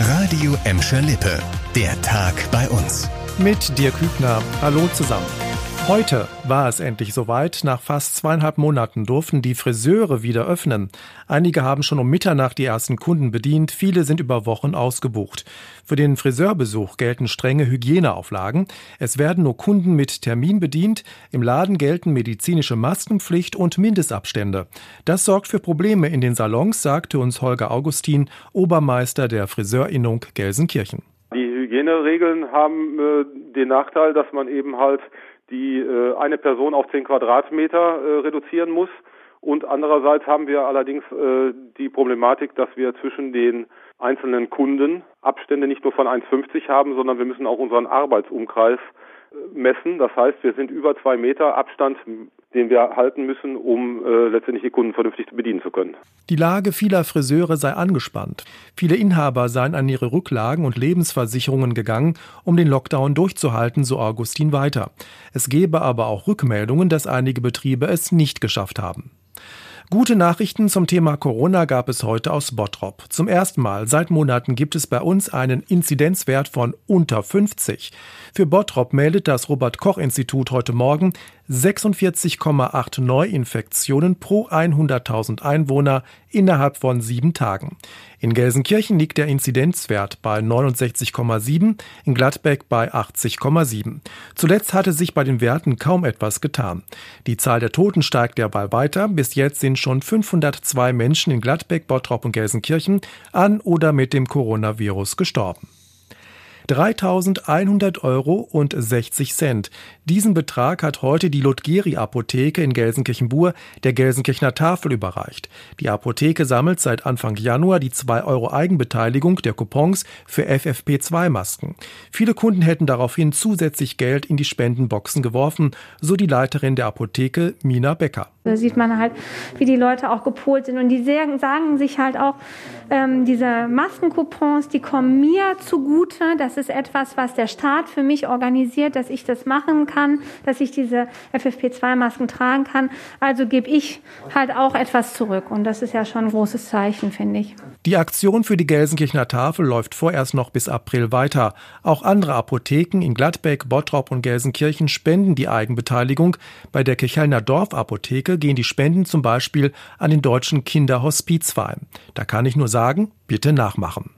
Radio Emscher Lippe. Der Tag bei uns. Mit dir Kübner. Hallo zusammen. Heute war es endlich soweit. Nach fast zweieinhalb Monaten durften die Friseure wieder öffnen. Einige haben schon um Mitternacht die ersten Kunden bedient. Viele sind über Wochen ausgebucht. Für den Friseurbesuch gelten strenge Hygieneauflagen. Es werden nur Kunden mit Termin bedient. Im Laden gelten medizinische Maskenpflicht und Mindestabstände. Das sorgt für Probleme in den Salons, sagte uns Holger Augustin, Obermeister der Friseurinnung Gelsenkirchen. Die Hygieneregeln haben äh, den Nachteil, dass man eben halt die äh, eine Person auf zehn Quadratmeter äh, reduzieren muss. Und andererseits haben wir allerdings äh, die Problematik, dass wir zwischen den einzelnen Kunden Abstände nicht nur von 1,50 haben, sondern wir müssen auch unseren Arbeitsumkreis messen. Das heißt, wir sind über zwei Meter Abstand, den wir halten müssen, um äh, letztendlich die Kunden vernünftig bedienen zu können. Die Lage vieler Friseure sei angespannt. Viele Inhaber seien an ihre Rücklagen und Lebensversicherungen gegangen, um den Lockdown durchzuhalten, so Augustin weiter. Es gebe aber auch Rückmeldungen, dass einige Betriebe es nicht geschafft haben. Gute Nachrichten zum Thema Corona gab es heute aus Bottrop. Zum ersten Mal seit Monaten gibt es bei uns einen Inzidenzwert von unter 50. Für Bottrop meldet das Robert Koch Institut heute Morgen 46,8 Neuinfektionen pro 100.000 Einwohner innerhalb von sieben Tagen. In Gelsenkirchen liegt der Inzidenzwert bei 69,7, in Gladbeck bei 80,7. Zuletzt hatte sich bei den Werten kaum etwas getan. Die Zahl der Toten steigt derweil weiter. Bis jetzt sind schon 502 Menschen in Gladbeck, Bottrop und Gelsenkirchen an oder mit dem Coronavirus gestorben. 3.100 Euro und 60 Cent. Diesen Betrag hat heute die Ludgeri-Apotheke in Gelsenkirchen-Bur der Gelsenkirchener Tafel überreicht. Die Apotheke sammelt seit Anfang Januar die 2 Euro Eigenbeteiligung der Coupons für FFP2-Masken. Viele Kunden hätten daraufhin zusätzlich Geld in die Spendenboxen geworfen, so die Leiterin der Apotheke Mina Becker. Da sieht man halt, wie die Leute auch gepolt sind. Und die sagen sich halt auch, ähm, diese Maskencoupons, die kommen mir zugute. Das ist etwas, was der Staat für mich organisiert, dass ich das machen kann, dass ich diese FFP2-Masken tragen kann. Also gebe ich halt auch etwas zurück. Und das ist ja schon ein großes Zeichen, finde ich. Die Aktion für die Gelsenkirchener Tafel läuft vorerst noch bis April weiter. Auch andere Apotheken in Gladbeck, Bottrop und Gelsenkirchen spenden die Eigenbeteiligung. Bei der Kirchhellner Dorfapotheke gehen die Spenden zum Beispiel an den Deutschen Kinderhospizverein. Da kann ich nur sagen, bitte nachmachen.